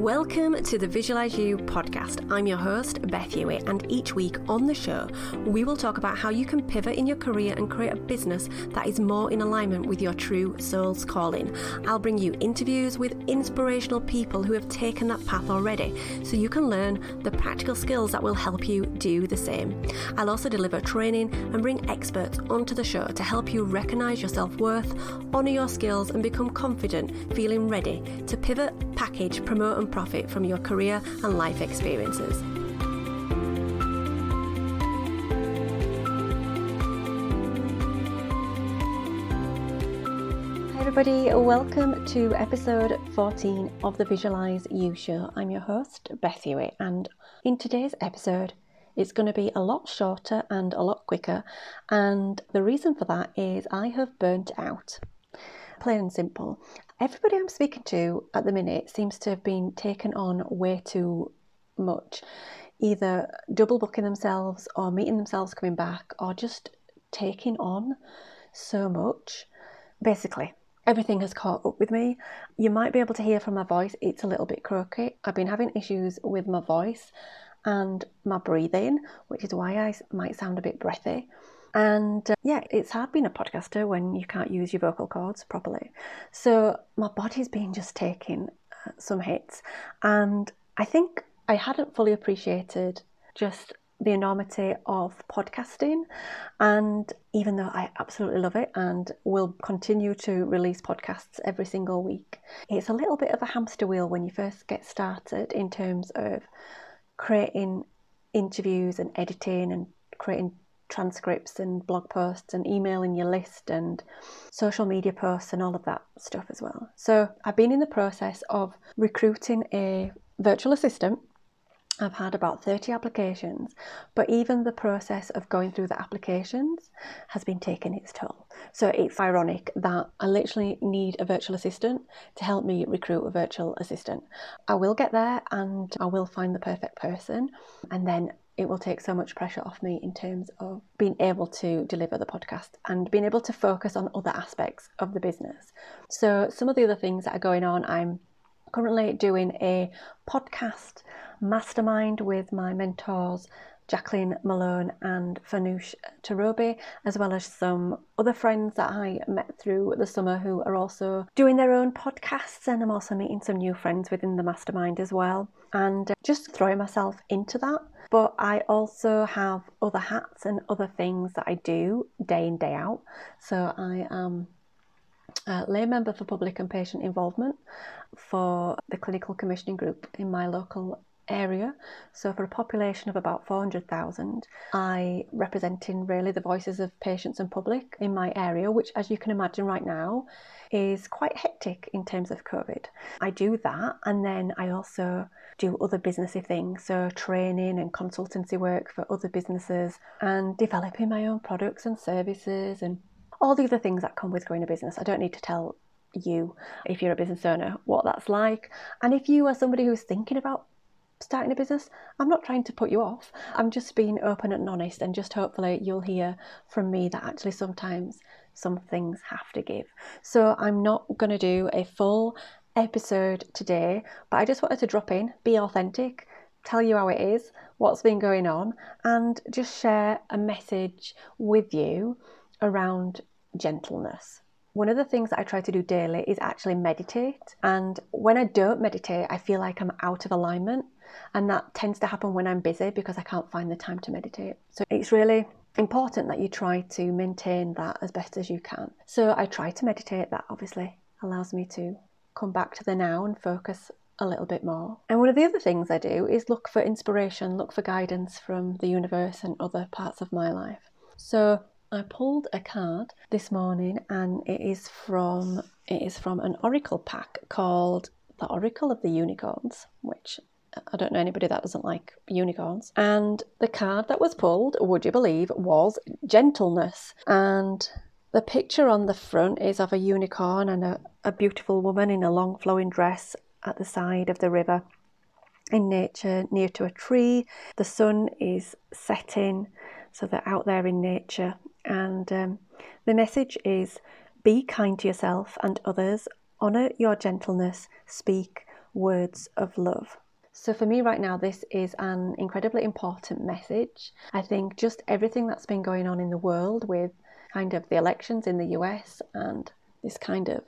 Welcome to the Visualize You podcast. I'm your host, Beth Hewitt, and each week on the show, we will talk about how you can pivot in your career and create a business that is more in alignment with your true soul's calling. I'll bring you interviews with inspirational people who have taken that path already so you can learn the practical skills that will help you do the same. I'll also deliver training and bring experts onto the show to help you recognize your self worth, honor your skills, and become confident, feeling ready to pivot, package, promote, and profit from your career and life experiences. Hi, everybody, welcome to episode 14 of the Visualize You Show. I'm your host, Beth Hewitt, and in today's episode, it's going to be a lot shorter and a lot quicker. And the reason for that is I have burnt out. Plain and simple everybody I'm speaking to at the minute seems to have been taken on way too much, either double booking themselves or meeting themselves coming back or just taking on so much. Basically, everything has caught up with me. You might be able to hear from my voice, it's a little bit croaky. I've been having issues with my voice and my breathing, which is why I might sound a bit breathy. And uh, yeah, it's hard being a podcaster when you can't use your vocal cords properly. So my body's been just taking uh, some hits. And I think I hadn't fully appreciated just the enormity of podcasting. And even though I absolutely love it and will continue to release podcasts every single week, it's a little bit of a hamster wheel when you first get started in terms of creating interviews and editing and creating transcripts and blog posts and emailing your list and social media posts and all of that stuff as well. So I've been in the process of recruiting a virtual assistant. I've had about 30 applications, but even the process of going through the applications has been taking its toll. So it's ironic that I literally need a virtual assistant to help me recruit a virtual assistant. I will get there and I will find the perfect person, and then it will take so much pressure off me in terms of being able to deliver the podcast and being able to focus on other aspects of the business. So, some of the other things that are going on, I'm currently doing a podcast mastermind with my mentors. Jacqueline Malone and Fanush Tarobi, as well as some other friends that I met through the summer who are also doing their own podcasts. And I'm also meeting some new friends within the mastermind as well. And just throwing myself into that but I also have other hats and other things that I do day in, day out. So I am a lay member for public and patient involvement for the clinical commissioning group in my local area. So, for a population of about 400,000, I representing really the voices of patients and public in my area, which, as you can imagine right now, is quite hectic in terms of COVID. I do that, and then I also do other businessy things, so training and consultancy work for other businesses, and developing my own products and services, and all the other things that come with growing a business. I don't need to tell you if you're a business owner what that's like and if you are somebody who's thinking about starting a business, I'm not trying to put you off. I'm just being open and honest, and just hopefully you'll hear from me that actually sometimes some things have to give. So I'm not going to do a full episode today, but I just wanted to drop in, be authentic, tell you how it is, what's been going on, and just share a message with you around gentleness. One of the things that I try to do daily is actually meditate. And when I don't meditate, I feel like I'm out of alignment. And that tends to happen when I'm busy because I can't find the time to meditate. So it's really important that you try to maintain that as best as you can. So I try to meditate, that obviously allows me to come back to the now and focus a little bit more. And one of the other things I do is look for inspiration, look for guidance from the universe and other parts of my life. So I pulled a card this morning and it is from it is from an oracle pack called the Oracle of the Unicorns, which I don't know anybody that doesn't like unicorns. And the card that was pulled, would you believe, was gentleness. And the picture on the front is of a unicorn and a, a beautiful woman in a long flowing dress at the side of the river in nature near to a tree. The sun is setting, so they're out there in nature. And um, the message is be kind to yourself and others, honour your gentleness, speak words of love. So, for me right now, this is an incredibly important message. I think just everything that's been going on in the world with kind of the elections in the US and this kind of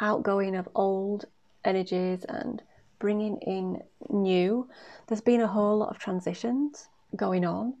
outgoing of old energies and bringing in new, there's been a whole lot of transitions going on,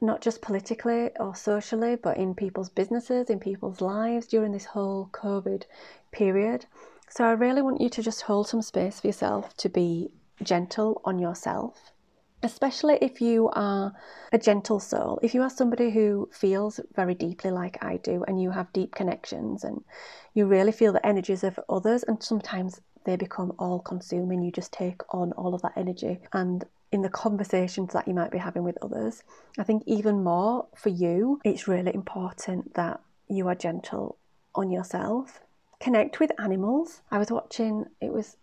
not just politically or socially, but in people's businesses, in people's lives during this whole COVID period. So I really want you to just hold some space for yourself to be gentle on yourself especially if you are a gentle soul, if you are somebody who feels very deeply like I do and you have deep connections and you really feel the energies of others, and sometimes they become all consuming, you just take on all of that energy. And in the conversations that you might be having with others, I think even more for you, it's really important that you are gentle on yourself. Connect with animals. I was watching, it was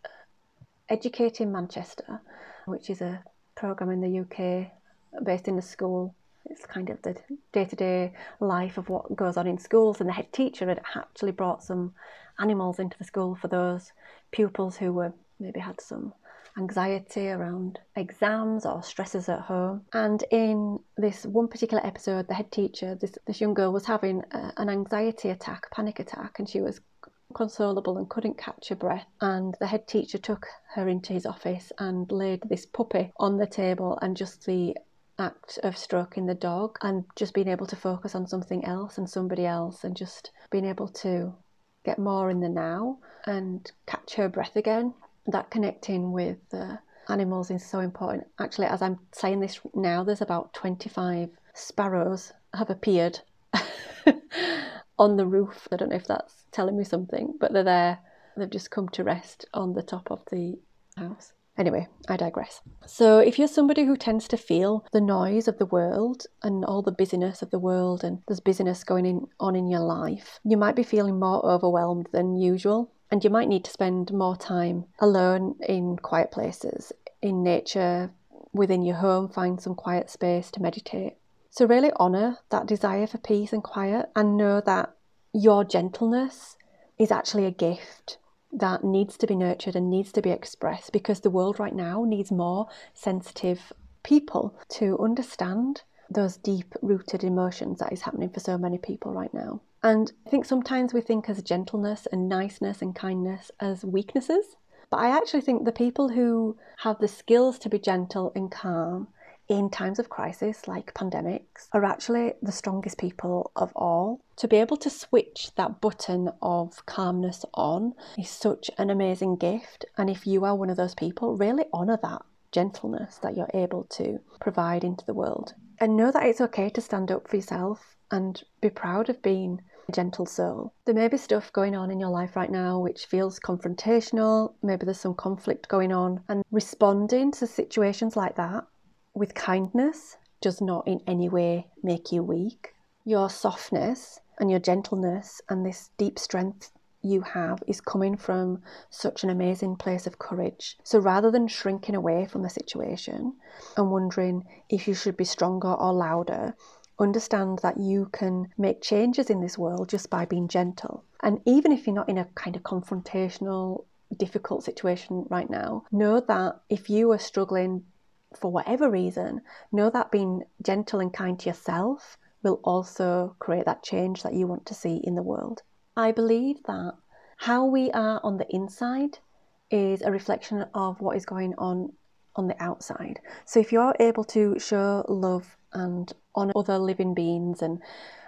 Educating Manchester, which is a program in the UK based in a school. It's kind of the day to day life of what goes on in schools. And the head teacher had actually brought some animals into the school for those pupils who were maybe had some anxiety around exams or stresses at home. And in this one particular episode, the head teacher, this, this young girl, was having a, an anxiety attack, panic attack, and she was consolable and couldn't catch her breath. And the head teacher took her into his office and laid this puppy on the table and just the act of stroking the dog and just being able to focus on something else and somebody else and just being able to get more in the now and catch her breath again. That connecting with animals is so important. Actually, as I'm saying this now, there's about 25 sparrows have appeared on the roof. I don't know if that's telling me something, but they're there. They've just come to rest on the top of the house. Anyway, I digress. So, if you're somebody who tends to feel the noise of the world and all the busyness of the world, and there's busyness going in, on in your life, you might be feeling more overwhelmed than usual, and you might need to spend more time alone in quiet places, in nature, within your home, find some quiet space to meditate. So, really honour that desire for peace and quiet and know that your gentleness is actually a gift that needs to be nurtured and needs to be expressed because the world right now needs more sensitive people to understand those deep rooted emotions that is happening for so many people right now. And I think sometimes we think as gentleness and niceness and kindness as weaknesses. But I actually think the people who have the skills to be gentle and calm in times of crisis like pandemics are actually the strongest people of all. To be able to switch that button of calmness on is such an amazing gift. And if you are one of those people, really honour that gentleness that you're able to provide into the world. And know that it's okay to stand up for yourself and be proud of being a gentle soul. There may be stuff going on in your life right now which feels confrontational, maybe there's some conflict going on, and responding to situations like that with kindness does not in any way make you weak. Your softness and your gentleness and this deep strength you have is coming from such an amazing place of courage. So rather than shrinking away from the situation and wondering if you should be stronger or louder, understand that you can make changes in this world just by being gentle. And even if you're not in a kind of confrontational, difficult situation right now, know that if you are struggling for whatever reason, know that being gentle and kind to yourself will also create that change that you want to see in the world. I believe that how we are on the inside is a reflection of what is going on on the outside. So if you're able to show love and honor other living beings and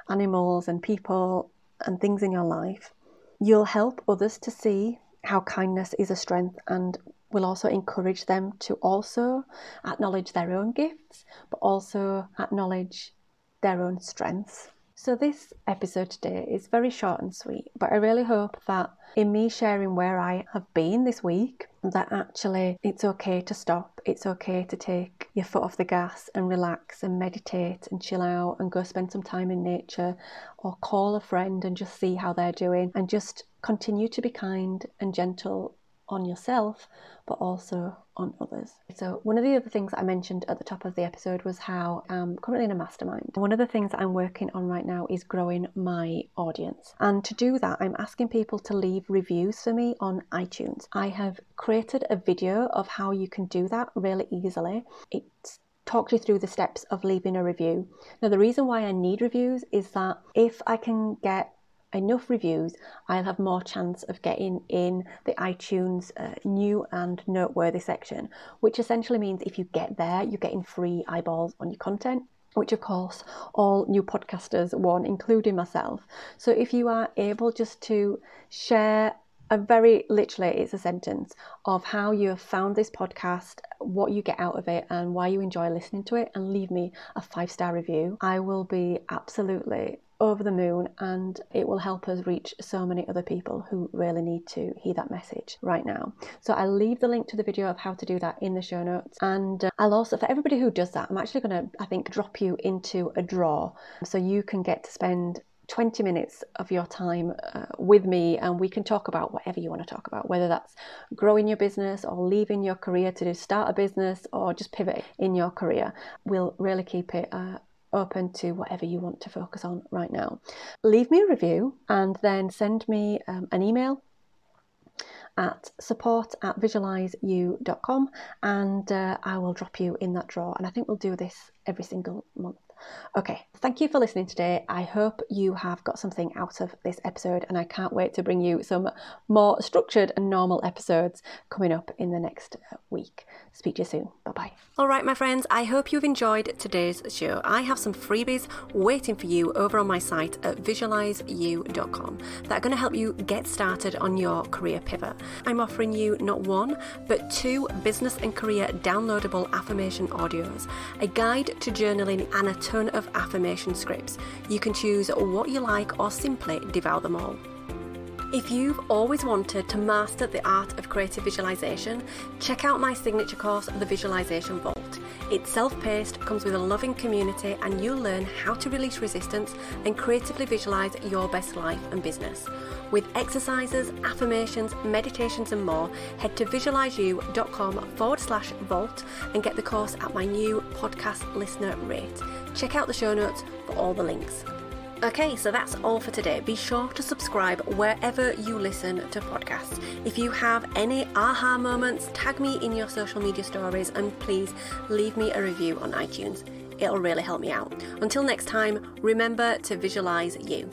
animals and people and things in your life, you'll help others to see how kindness is a strength and will also encourage them to also acknowledge their own gifts, but also acknowledge their own strengths. So, this episode today is very short and sweet, but I really hope that in me sharing where I have been this week, that actually it's okay to stop, it's okay to take your foot off the gas and relax and meditate and chill out and go spend some time in nature or call a friend and just see how they're doing and just continue to be kind and gentle on yourself, but also on others. So, one of the other things I mentioned at the top of the episode was how I'm currently in a mastermind. One of the things I'm working on right now is growing my audience. And to do that, I'm asking people to leave reviews for me on iTunes. I have created a video of how you can do that really easily. It's talked you through the steps of leaving a review. Now, the reason why I need reviews is that if I can get enough reviews, I'll have more chance of getting in the iTunes uh, new and noteworthy section, which essentially means if you get there, you're getting free eyeballs on your content. Which, of course, all new podcasters want, including myself. So, if you are able just to share a very literally it's a sentence of how you have found this podcast what you get out of it and why you enjoy listening to it and leave me a five star review i will be absolutely over the moon and it will help us reach so many other people who really need to hear that message right now. So I'll leave the link to the video of how to do that in the show notes. And uh, I'll also for everybody who does that I'm actually going to I think drop you into a draw. So you can get to spend 20 minutes of your time uh, with me and we can talk about whatever you want to talk about whether that's growing your business or leaving your career to start a business or just pivot in your career. We'll really keep it uh, open to whatever you want to focus on right now. Leave me a review and then send me um, an email at support at visualizeyou.com and uh, I will drop you in that draw. And I think we'll do this every single month. Okay, thank you for listening today. I hope you have got something out of this episode, and I can't wait to bring you some more structured and normal episodes coming up in the next uh, week. Speak to you soon. Bye bye. All right, my friends, I hope you've enjoyed today's show. I have some freebies waiting for you over on my site at visualizeyou.com that are going to help you get started on your career pivot. I'm offering you not one, but two business and career downloadable affirmation audios, a guide to journaling, and a ton of affirmation scripts. You can choose what you like or simply devour them all. If you've always wanted to master the art of creative visualization, check out my signature course, The Visualization Vault. It's self paced, comes with a loving community, and you'll learn how to release resistance and creatively visualize your best life and business. With exercises, affirmations, meditations, and more, head to visualizeyou.com forward slash vault and get the course at my new podcast listener rate. Check out the show notes for all the links. Okay, so that's all for today. Be sure to subscribe wherever you listen to podcasts. If you have any aha moments, tag me in your social media stories and please leave me a review on iTunes. It'll really help me out. Until next time, remember to visualize you.